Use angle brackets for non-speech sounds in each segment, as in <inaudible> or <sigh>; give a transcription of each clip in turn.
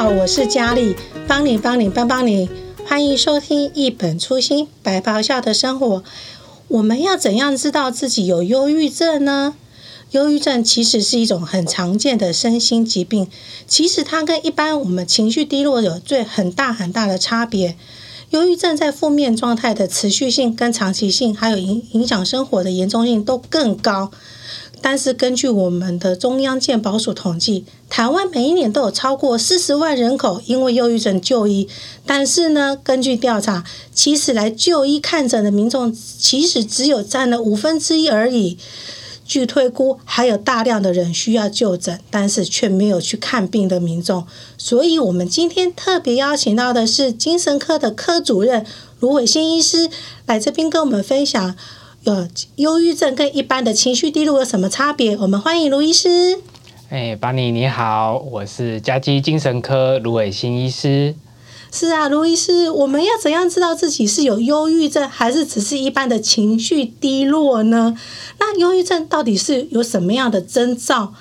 好，我是佳丽，帮你帮你帮帮你，欢迎收听一本初心白袍下的生活。我们要怎样知道自己有忧郁症呢？忧郁症其实是一种很常见的身心疾病，其实它跟一般我们情绪低落有最很大很大的差别。忧郁症在负面状态的持续性跟长期性，还有影影响生活的严重性都更高。但是根据我们的中央健保署统计，台湾每一年都有超过四十万人口因为忧郁症就医。但是呢，根据调查，其实来就医看诊的民众，其实只有占了五分之一而已。据推估，还有大量的人需要就诊，但是却没有去看病的民众。所以，我们今天特别邀请到的是精神科的科主任卢伟新医师来这边跟我们分享，呃，忧郁症跟一般的情绪低落有什么差别？我们欢迎卢医师。哎，巴尼你好，我是嘉基精神科卢伟新医师。是啊，卢医师，我们要怎样知道自己是有忧郁症，还是只是一般的情绪低落呢？那忧郁症到底是有什么样的征兆？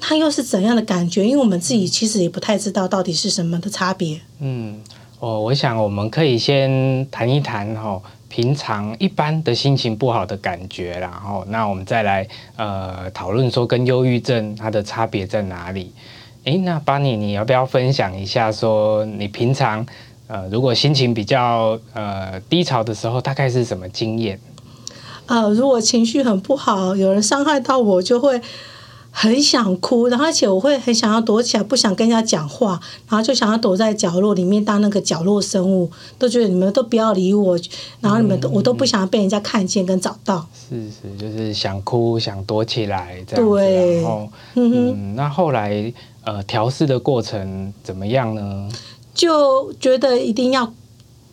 它又是怎样的感觉？因为我们自己其实也不太知道到底是什么的差别。嗯，哦我想我们可以先谈一谈哈，平常一般的心情不好的感觉，然后那我们再来呃讨论说跟忧郁症它的差别在哪里。诶，那巴尼，你要不要分享一下？说你平常，呃，如果心情比较呃低潮的时候，大概是什么经验？呃，如果情绪很不好，有人伤害到我，就会很想哭，然后而且我会很想要躲起来，不想跟人家讲话，然后就想要躲在角落里面当那个角落生物，都觉得你们都不要理我，然后你们都、嗯、我都不想要被人家看见跟找到。是是，就是想哭，想躲起来这样子。对，然后嗯哼，那后来。呃，调试的过程怎么样呢？就觉得一定要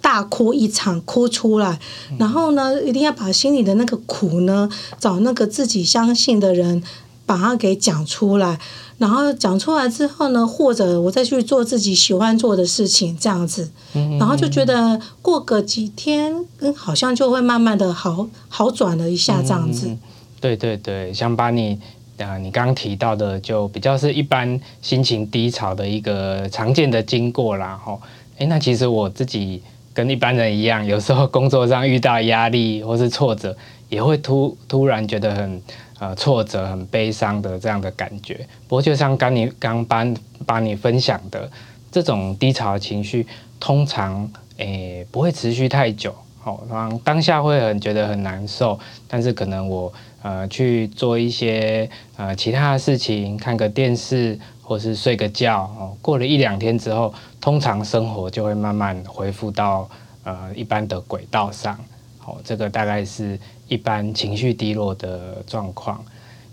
大哭一场，哭出来，嗯、然后呢，一定要把心里的那个苦呢，找那个自己相信的人，把它给讲出来。然后讲出来之后呢，或者我再去做自己喜欢做的事情，这样子。嗯、然后就觉得过个几天，嗯，好像就会慢慢的好好转了一下，这样子。嗯、对对对，想把你。啊，你刚刚提到的就比较是一般心情低潮的一个常见的经过啦，吼。诶，那其实我自己跟一般人一样，有时候工作上遇到压力或是挫折，也会突突然觉得很呃挫折、很悲伤的这样的感觉。不过就像刚你刚帮帮你分享的这种低潮情绪，通常诶不会持续太久，好，当当下会很觉得很难受，但是可能我。呃，去做一些呃其他的事情，看个电视，或是睡个觉哦。过了一两天之后，通常生活就会慢慢恢复到呃一般的轨道上。好，这个大概是一般情绪低落的状况。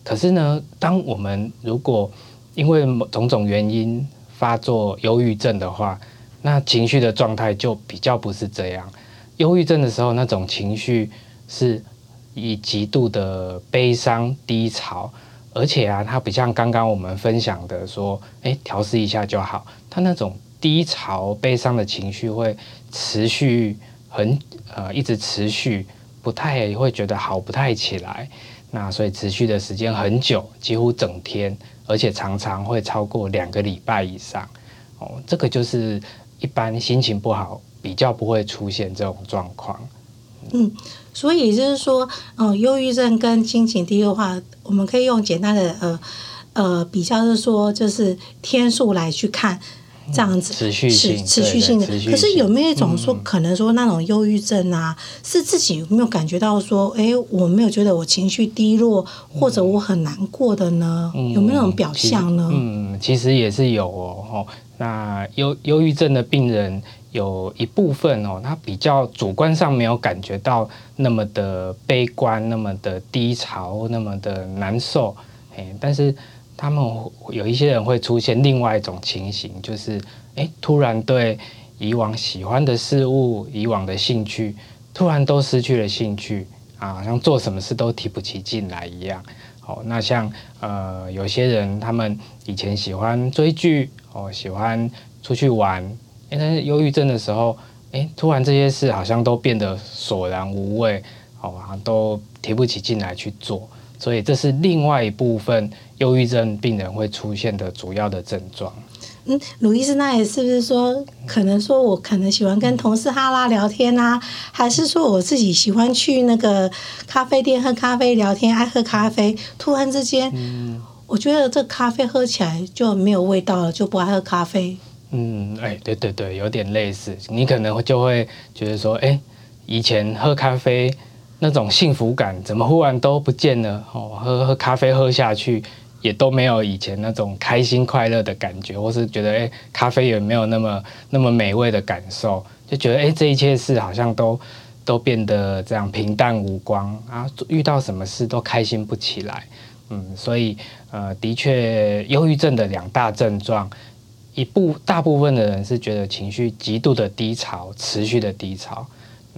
可是呢，当我们如果因为某种种原因发作忧郁症的话，那情绪的状态就比较不是这样。忧郁症的时候，那种情绪是。以极度的悲伤低潮，而且啊，它不像刚刚我们分享的说，诶，调试一下就好。它那种低潮悲伤的情绪会持续很呃，一直持续，不太会觉得好不太起来。那所以持续的时间很久，几乎整天，而且常常会超过两个礼拜以上。哦，这个就是一般心情不好比较不会出现这种状况。嗯，所以就是说，嗯，忧郁症跟心情低的话，我们可以用简单的呃呃比较，是说就是天数来去看，这样子持续性持续性的。可是有没有一种说，可能说那种忧郁症啊，嗯、是自己有没有感觉到说，哎，我没有觉得我情绪低落，或者我很难过的呢？嗯、有没有那种表象呢？嗯，其实也是有哦。那忧忧郁症的病人。有一部分哦，他比较主观上没有感觉到那么的悲观、那么的低潮、那么的难受，哎，但是他们有一些人会出现另外一种情形，就是哎，突然对以往喜欢的事物、以往的兴趣，突然都失去了兴趣啊，好像做什么事都提不起劲来一样。哦，那像呃，有些人他们以前喜欢追剧，哦，喜欢出去玩。但是忧郁症的时候，诶，突然这些事好像都变得索然无味，好像，都提不起劲来去做，所以这是另外一部分忧郁症病人会出现的主要的症状。嗯，鲁医师，那也是不是说，可能说我可能喜欢跟同事哈拉聊天啊，还是说我自己喜欢去那个咖啡店喝咖啡聊天，爱喝咖啡，突然之间，嗯，我觉得这咖啡喝起来就没有味道了，就不爱喝咖啡。嗯，哎、欸，对对对，有点类似，你可能就会觉得说，哎、欸，以前喝咖啡那种幸福感，怎么忽然都不见了？哦，喝喝咖啡喝下去。也都没有以前那种开心快乐的感觉，或是觉得诶，咖啡也没有那么那么美味的感受，就觉得诶，这一切事好像都都变得这样平淡无光啊，遇到什么事都开心不起来，嗯，所以呃，的确，忧郁症的两大症状，一部大部分的人是觉得情绪极度的低潮，持续的低潮，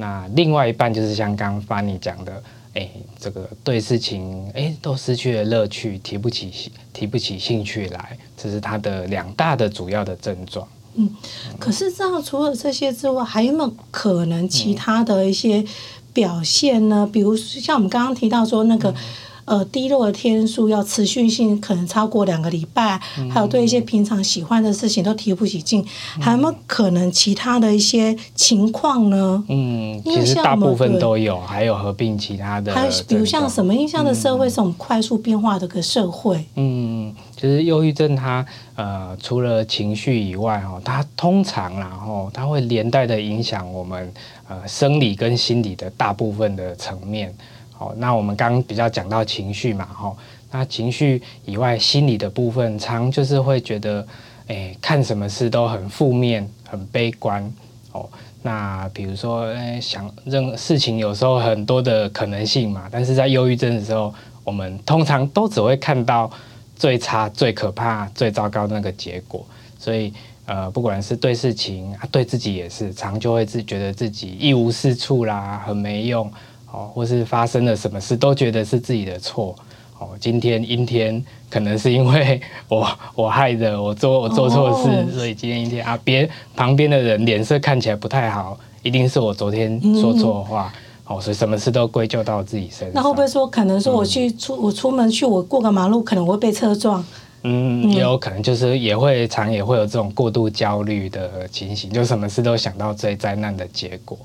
那另外一半就是像刚刚 Fanny 讲的。哎，这个对事情哎都失去了乐趣，提不起提不起兴趣来，这是他的两大的主要的症状。嗯，可是这样除了这些之外，还有没有可能其他的一些表现呢？嗯、比如像我们刚刚提到说那个。嗯呃，低落的天数要持续性可能超过两个礼拜，嗯、还有对一些平常喜欢的事情都提不起劲，嗯、还有没有可能其他的一些情况呢？嗯，其实大部分都有，还有合并其他的。还有比如像什么？印象的社会是我们快速变化的个社会。嗯，其实忧郁症它呃，除了情绪以外哈，它通常然后它会连带的影响我们呃生理跟心理的大部分的层面。哦，那我们刚刚比较讲到情绪嘛，哈，那情绪以外，心理的部分，常就是会觉得，哎，看什么事都很负面、很悲观。哦，那比如说，想任何事情有时候很多的可能性嘛，但是在忧郁症的时候，我们通常都只会看到最差、最可怕、最糟糕那个结果。所以，呃，不管是对事情啊，对自己也是，常就会自觉得自己一无是处啦，很没用。哦，或是发生了什么事，都觉得是自己的错。哦，今天阴天，可能是因为 <laughs> 我我害的，我做我做错事，哦、所以今天阴天啊。别旁边的人脸色看起来不太好，一定是我昨天说错话。嗯、哦，所以什么事都归咎到自己身上。那会不会说，可能说我去出、嗯、我出门去，我过个马路，可能会被车撞？嗯，也有可能，就是也会常也会有这种过度焦虑的情形，就什么事都想到最灾难的结果。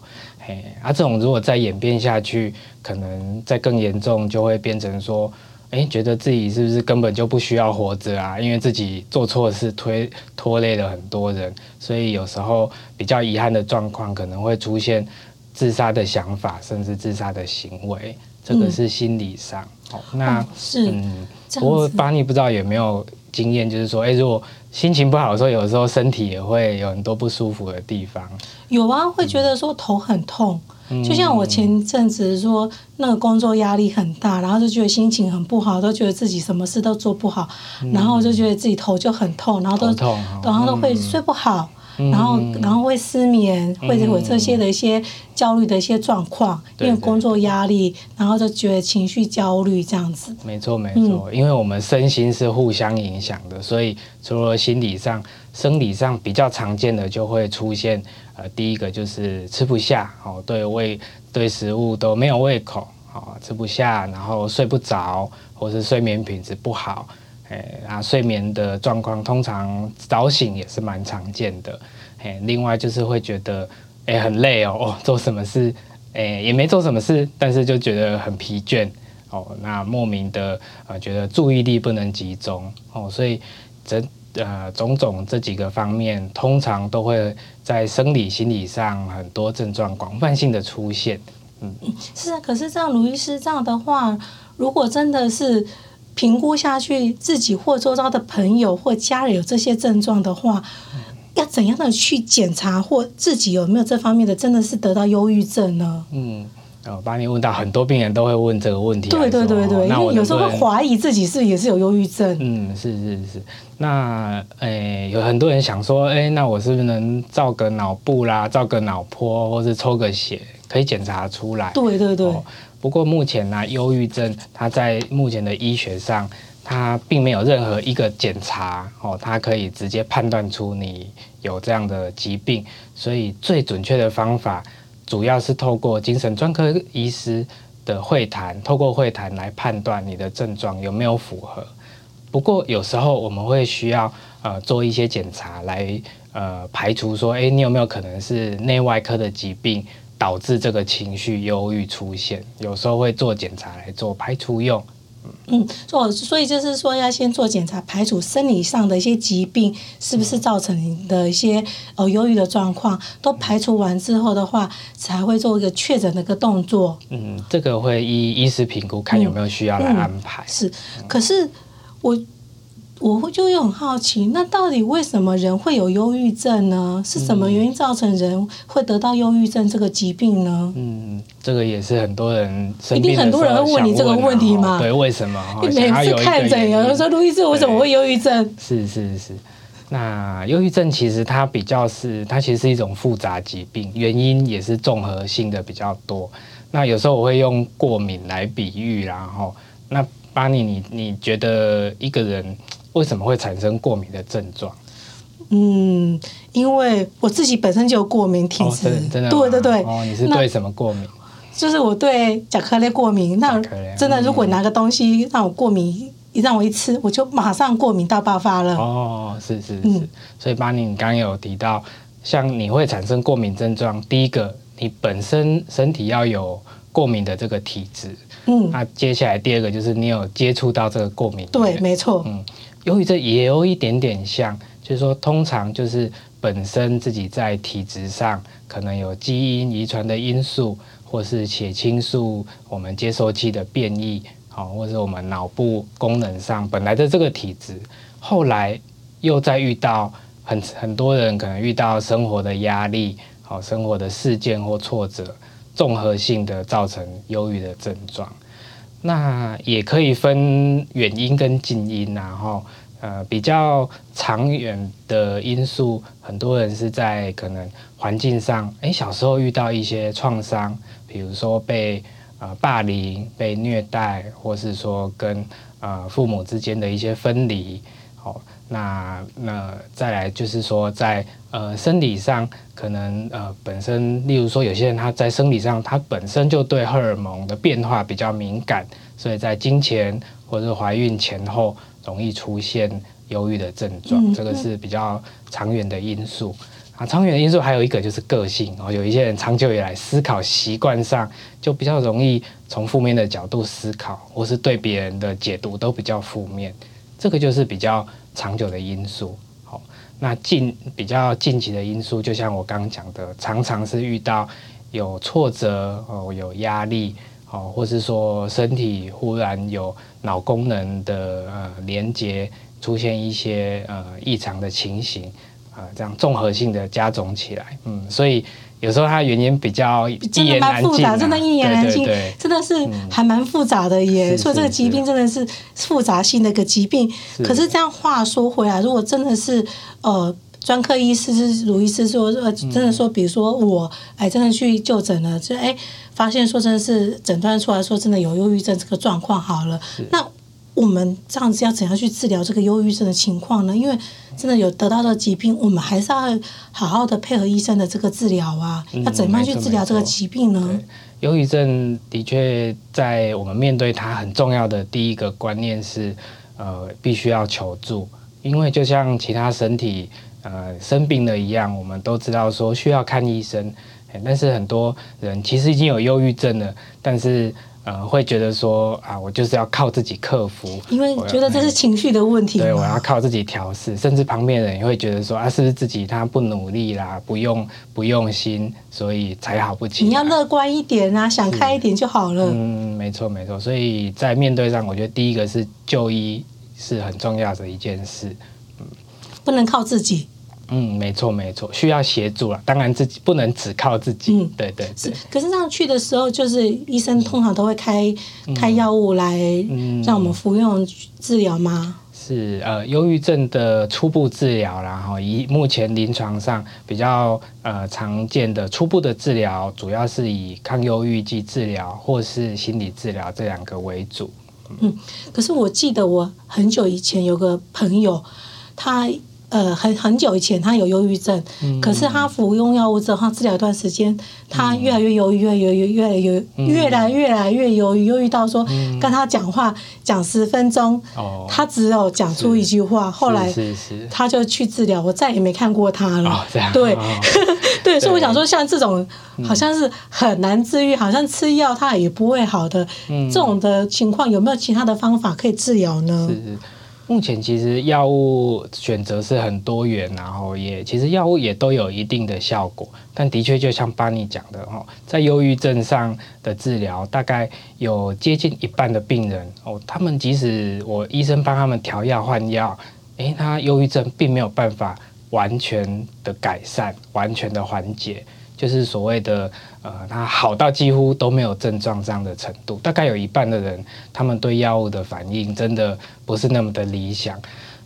哎，啊，这种如果再演变下去，可能再更严重，就会变成说，哎，觉得自己是不是根本就不需要活着啊？因为自己做错事，推拖累了很多人，所以有时候比较遗憾的状况，可能会出现自杀的想法，甚至自杀的行为。这个是心理上。哦、是嗯，不过巴尼不知道有没有经验，就是说，哎，如果心情不好的时候，有时候身体也会有很多不舒服的地方。有啊，会觉得说头很痛，嗯、就像我前阵子说那个工作压力很大，然后就觉得心情很不好，都觉得自己什么事都做不好，嗯、然后就觉得自己头就很痛，然后都痛然后都会睡不好。然后，然后会失眠，或者有这些的一些焦虑的一些状况，因为工作压力，然后就觉得情绪焦虑这样子。没错，没错，因为我们身心是互相影响的，所以除了心理上、生理上比较常见的，就会出现呃，第一个就是吃不下，哦，对胃对食物都没有胃口，哦，吃不下，然后睡不着，或是睡眠品质不好。哎，啊，睡眠的状况通常早醒也是蛮常见的。哎，另外就是会觉得，哎，很累哦，做什么事，哎，也没做什么事，但是就觉得很疲倦哦。那莫名的呃，觉得注意力不能集中哦，所以这呃种种这几个方面，通常都会在生理、心理上很多症状广泛性的出现。嗯，是啊。可是这样，卢医师这样的话，如果真的是。评估下去，自己或周遭的朋友或家人有这些症状的话，嗯、要怎样的去检查或自己有没有这方面的，真的是得到忧郁症呢？嗯，我把你问到很多病人都会问这个问题。对对对对，因为有时候会怀疑自己是也是有忧郁症。嗯，是是是。那诶、欸，有很多人想说，诶、欸，那我是不是能照个脑部啦，照个脑波，或是抽个血，可以检查出来？对对对。哦不过目前呢，忧郁症它在目前的医学上，它并没有任何一个检查哦，它可以直接判断出你有这样的疾病。所以最准确的方法，主要是透过精神专科医师的会谈，透过会谈来判断你的症状有没有符合。不过有时候我们会需要呃做一些检查来呃排除说，哎，你有没有可能是内外科的疾病导致这个情绪忧郁出现？有时候会做检查来做排除用。嗯，做所以就是说要先做检查，排除生理上的一些疾病是不是造成你的一些呃忧郁的状况，都排除完之后的话，才会做一个确诊的一个动作。嗯，这个会依医师评估，看有没有需要来安排。嗯嗯、是，可是我。我会就又很好奇，那到底为什么人会有忧郁症呢？是什么原因造成人会得到忧郁症这个疾病呢？嗯，这个也是很多人一定很多人会问你这个问题嘛？对，为什么？你每次看诊，有人说路易斯为什么会忧郁症？是是是，那忧郁症其实它比较是，它其实是一种复杂疾病，原因也是综合性的比较多。那有时候我会用过敏来比喻，然后那巴尼，你你觉得一个人？为什么会产生过敏的症状？嗯，因为我自己本身就有过敏体质，哦，真的，对对对。哦，你是对什么过敏？就是我对甲壳类过敏。那真的，如果拿个东西让我过敏，一让我一吃，我就马上过敏到爆发了。哦，是是是。嗯，所以巴尼，你刚刚有提到，像你会产生过敏症状，第一个，你本身身体要有过敏的这个体质。嗯，那接下来第二个就是你有接触到这个过敏。对，没错。嗯。忧郁症也有一点点像，就是说，通常就是本身自己在体质上可能有基因遗传的因素，或是血清素我们接收器的变异，好，或是我们脑部功能上本来的这个体质，后来又再遇到很很多人可能遇到生活的压力，好，生活的事件或挫折，综合性的造成忧郁的症状。那也可以分远因跟近因，然后呃比较长远的因素，很多人是在可能环境上，诶，小时候遇到一些创伤，比如说被呃霸凌、被虐待，或是说跟呃父母之间的一些分离，好。那那再来就是说在，在呃生理上可能呃本身，例如说有些人他在生理上他本身就对荷尔蒙的变化比较敏感，所以在经前或者怀孕前后容易出现忧郁的症状，嗯、这个是比较长远的因素。啊，长远的因素还有一个就是个性哦，有一些人长久以来思考习惯上就比较容易从负面的角度思考，或是对别人的解读都比较负面，这个就是比较。长久的因素，好，那近比较近期的因素，就像我刚刚讲的，常常是遇到有挫折哦，有压力哦，或是说身体忽然有脑功能的呃连接出现一些呃异常的情形啊，这样综合性的加总起来，嗯，所以。有时候它原因比较真的蛮复杂，真的一言难尽，真的是还蛮复杂的耶。所以这个疾病真的是复杂性的一个疾病。可是这样话说回来，如果真的是呃专科医师是如医师说呃真的说，比如说我哎真的去就诊了，就哎发现说真的是诊断出来说真的有忧郁症这个状况好了，那。我们这样子要怎样去治疗这个忧郁症的情况呢？因为真的有得到的疾病，我们还是要好好的配合医生的这个治疗啊。要怎么样去治疗这个疾病呢？忧郁症的确在我们面对它很重要的第一个观念是，呃，必须要求助。因为就像其他身体呃生病了一样，我们都知道说需要看医生，但是很多人其实已经有忧郁症了，但是。呃，会觉得说啊，我就是要靠自己克服，因为觉得这是情绪的问题。对，我要靠自己调试，甚至旁边人也会觉得说啊，是不是自己他不努力啦，不用不用心，所以才好不起来。你要乐观一点啊，想开一点就好了。嗯，没错没错。所以在面对上，我觉得第一个是就医是很重要的一件事。嗯，不能靠自己。嗯，没错没错，需要协助了。当然自己不能只靠自己。嗯，对对对。可是上去的时候，就是医生通常都会开、嗯、开药物来让我们服用治疗吗？是呃，忧郁症的初步治疗，然后以目前临床上比较呃常见的初步的治疗，主要是以抗忧郁剂治疗或是心理治疗这两个为主。嗯，可是我记得我很久以前有个朋友，他。呃很很久以前他有忧郁症，嗯、可是他服用药物之后，他治疗一段时间，他越来越忧郁，越来越越来越越来越来越忧郁，忧郁到说跟他讲话讲十分钟，嗯、他只有讲出一句话，后来他就去治疗，我再也没看过他了。哦、对，哦、<laughs> 对，所以我想说，像这种好像是很难治愈，好像吃药他也不会好的、嗯、这种的情况，有没有其他的方法可以治疗呢？是是目前其实药物选择是很多元，然后也其实药物也都有一定的效果，但的确就像巴尼讲的哦，在忧郁症上的治疗，大概有接近一半的病人哦，他们即使我医生帮他们调药换药，诶，他忧郁症并没有办法完全的改善，完全的缓解。就是所谓的呃，他好到几乎都没有症状这样的程度，大概有一半的人，他们对药物的反应真的不是那么的理想。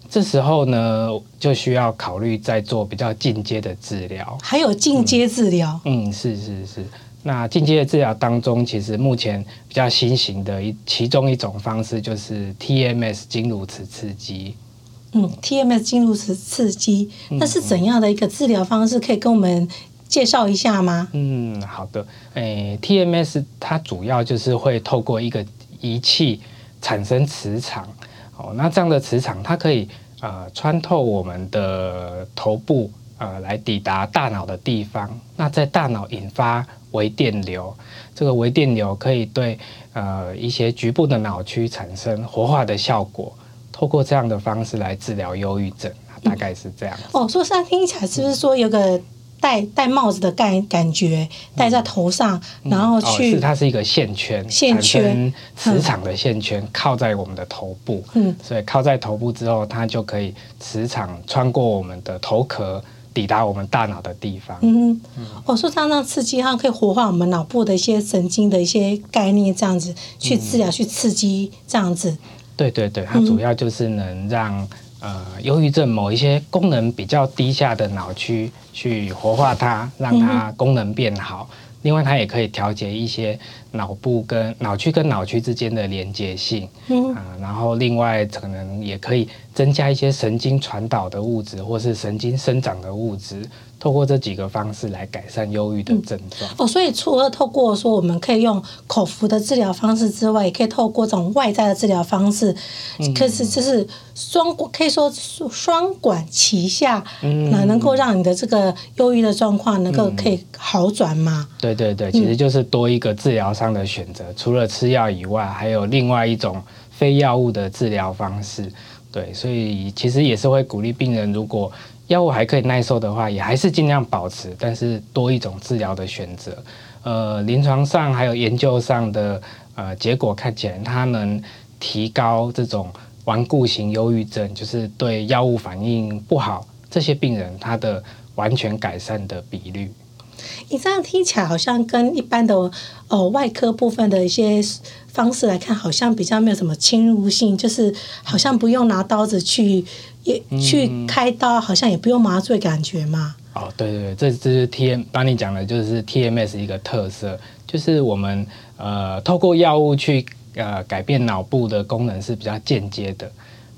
这时候呢，就需要考虑再做比较进阶的治疗。还有进阶治疗？嗯，嗯，是是是。那进阶的治疗当中，其实目前比较新型的一其中一种方式就是 TMS 经颅磁刺激。嗯，TMS 经颅磁刺激，那是怎样的一个治疗方式？可以跟我们介绍一下吗？嗯，好的。诶、欸，TMS 它主要就是会透过一个仪器产生磁场。哦，那这样的磁场它可以呃穿透我们的头部呃来抵达大脑的地方。那在大脑引发微电流，这个微电流可以对呃一些局部的脑区产生活化的效果。透过这样的方式来治疗忧郁症，大概是这样、嗯。哦，说上听起来是不是说有个？戴戴帽子的感感觉，戴在头上，嗯、然后去、哦，是它是一个线圈，线圈磁场的线圈、嗯、靠在我们的头部，嗯，所以靠在头部之后，它就可以磁场穿过我们的头壳，抵达我们大脑的地方。嗯嗯，我说它那刺激，它可以活化我们脑部的一些神经的一些概念，这样子去治疗，嗯、去刺激这样子。对对对，它主要就是能让。呃，忧郁症某一些功能比较低下的脑区去活化它，让它功能变好。嗯、另外，它也可以调节一些脑部跟脑区跟脑区之间的连接性。嗯、呃，然后另外可能也可以增加一些神经传导的物质，或是神经生长的物质。透过这几个方式来改善忧郁的症状、嗯、哦，所以除了透过说我们可以用口服的治疗方式之外，也可以透过这种外在的治疗方式，嗯、可是就是双可以说双管齐下，嗯，那能够让你的这个忧郁的状况能够可以好转吗？对对对，其实就是多一个治疗上的选择，嗯、除了吃药以外，还有另外一种非药物的治疗方式。对，所以其实也是会鼓励病人，如果药物还可以耐受的话，也还是尽量保持，但是多一种治疗的选择。呃，临床上还有研究上的呃结果看起来，它能提高这种顽固型忧郁症，就是对药物反应不好这些病人，他的完全改善的比率。你这样听起来好像跟一般的哦外科部分的一些方式来看，好像比较没有什么侵入性，就是好像不用拿刀子去也去开刀，好像也不用麻醉感觉嘛。哦，对对对，这这是 T M 帮你讲的，就是 T M S 一个特色，就是我们呃透过药物去呃改变脑部的功能是比较间接的，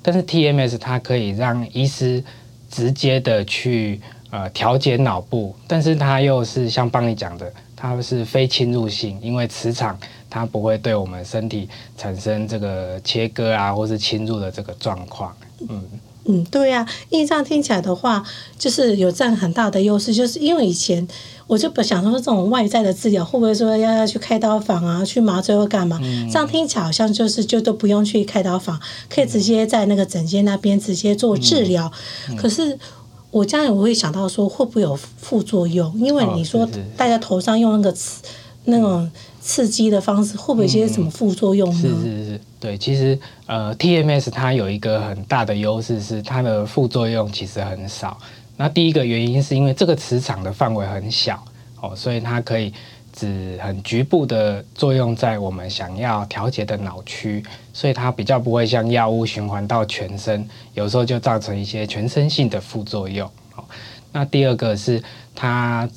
但是 T M S 它可以让医师直接的去。呃，调节脑部，但是它又是像帮你讲的，它是非侵入性，因为磁场它不会对我们身体产生这个切割啊，或是侵入的这个状况。嗯嗯，对呀、啊，因为这样听起来的话，就是有占很大的优势，就是因为以前我就不想说这种外在的治疗会不会说要要去开刀房啊，去麻醉或干嘛？嗯、这样听起来好像就是就都不用去开刀房，可以直接在那个诊间那边直接做治疗。嗯嗯、可是。我这样我会想到说，会不会有副作用？因为你说戴在头上用那个刺、那种刺激的方式，会不会有些什么副作用呢？是是是，对，其实呃，TMS 它有一个很大的优势是它的副作用其实很少。那第一个原因是因为这个磁场的范围很小哦，所以它可以。只很局部的作用在我们想要调节的脑区，所以它比较不会像药物循环到全身，有时候就造成一些全身性的副作用。那第二个是它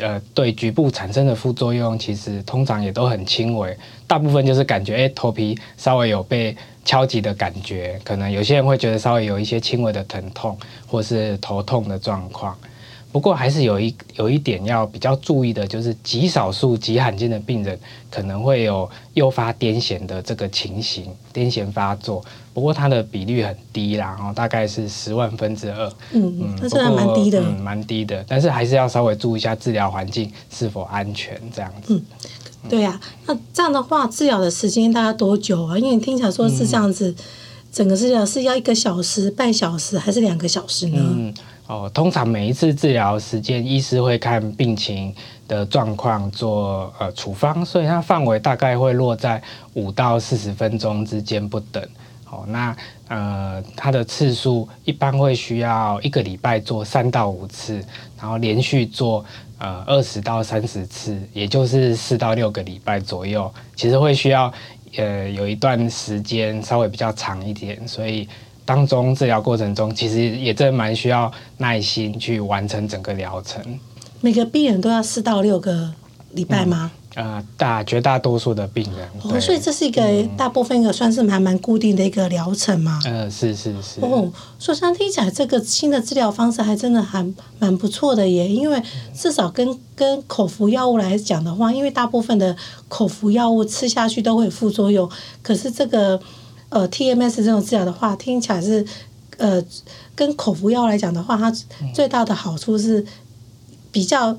呃对局部产生的副作用，其实通常也都很轻微，大部分就是感觉哎头皮稍微有被敲击的感觉，可能有些人会觉得稍微有一些轻微的疼痛或是头痛的状况。不过还是有一有一点要比较注意的，就是极少数极罕见的病人可能会有诱发癫痫的这个情形，癫痫发作。不过它的比率很低啦，然后大概是十万分之二。嗯嗯，那真的蛮低的。嗯，蛮低的。但是还是要稍微注意一下治疗环境是否安全，这样子。嗯，对呀、啊。那这样的话，治疗的时间大概多久啊？因为你听起来说是这样子，嗯、整个治疗是要一个小时、半小时还是两个小时呢？嗯哦，通常每一次治疗时间，医师会看病情的状况做呃处方，所以它范围大概会落在五到四十分钟之间不等。哦，那呃它的次数一般会需要一个礼拜做三到五次，然后连续做呃二十到三十次，也就是四到六个礼拜左右。其实会需要呃有一段时间稍微比较长一点，所以。当中治疗过程中，其实也真蛮需要耐心去完成整个疗程。每个病人都要四到六个礼拜吗？嗯、呃，大绝大多数的病人。哦，所以这是一个大部分一个算是还蛮固定的一个疗程嘛。嗯、呃，是是是。哦，说像听起来这个新的治疗方式还真的还蛮不错的耶，因为至少跟跟口服药物来讲的话，因为大部分的口服药物吃下去都会有副作用，可是这个。呃，TMS 这种治疗的话，听起来是，呃，跟口服药来讲的话，它最大的好处是比较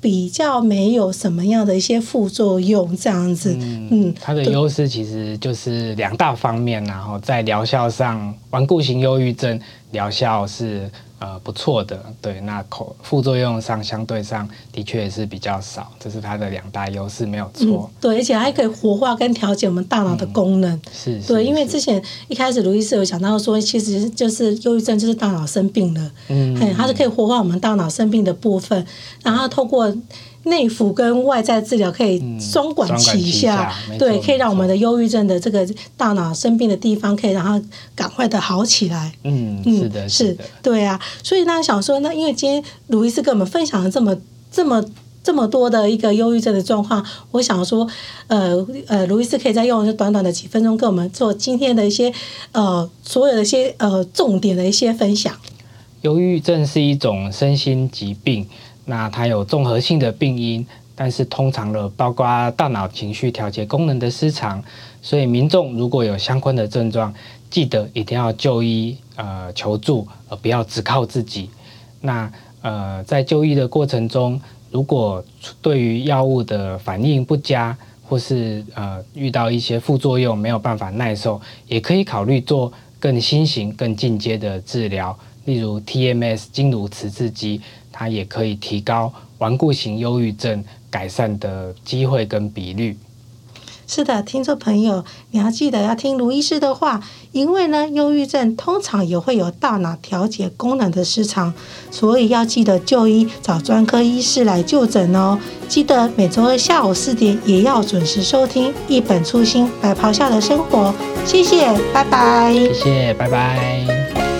比较没有什么样的一些副作用，这样子。嗯，嗯它的优势其实就是两大方面，然后在疗效上，顽固型忧郁症疗效是。呃，不错的，对，那口副作用上相对上的确也是比较少，这是它的两大优势，没有错。嗯，对，而且还可以活化跟调节我们大脑的功能。嗯、是，是，对，因为之前一开始卢医师有讲到说，其实就是忧郁症就是大脑生病了，嗯，它是可以活化我们大脑生病的部分，然后透过。内服跟外在治疗可以双管齐下，嗯、对，可以让我们的忧郁症的这个大脑生病的地方，可以让它赶快的好起来。嗯，是的，是的，对啊。所以呢，想说，那因为今天卢医师跟我们分享了这么、这么、这么多的一个忧郁症的状况，我想说，呃呃，卢医师可以再用短短的几分钟跟我们做今天的一些呃所有的一些呃重点的一些分享。忧郁症是一种身心疾病。那它有综合性的病因，但是通常的包括大脑情绪调节功能的失常，所以民众如果有相关的症状，记得一定要就医呃求助，而不要只靠自己。那呃在就医的过程中，如果对于药物的反应不佳，或是呃遇到一些副作用没有办法耐受，也可以考虑做更新型、更进阶的治疗，例如 TMS 经颅磁刺激。它也可以提高顽固型忧郁症改善的机会跟比率。是的，听众朋友，你要记得要听卢医师的话，因为呢，忧郁症通常也会有大脑调节功能的失常，所以要记得就医，找专科医师来就诊哦。记得每周二下午四点也要准时收听《一本初心白袍下的生活》。谢谢，拜拜。谢谢，拜拜。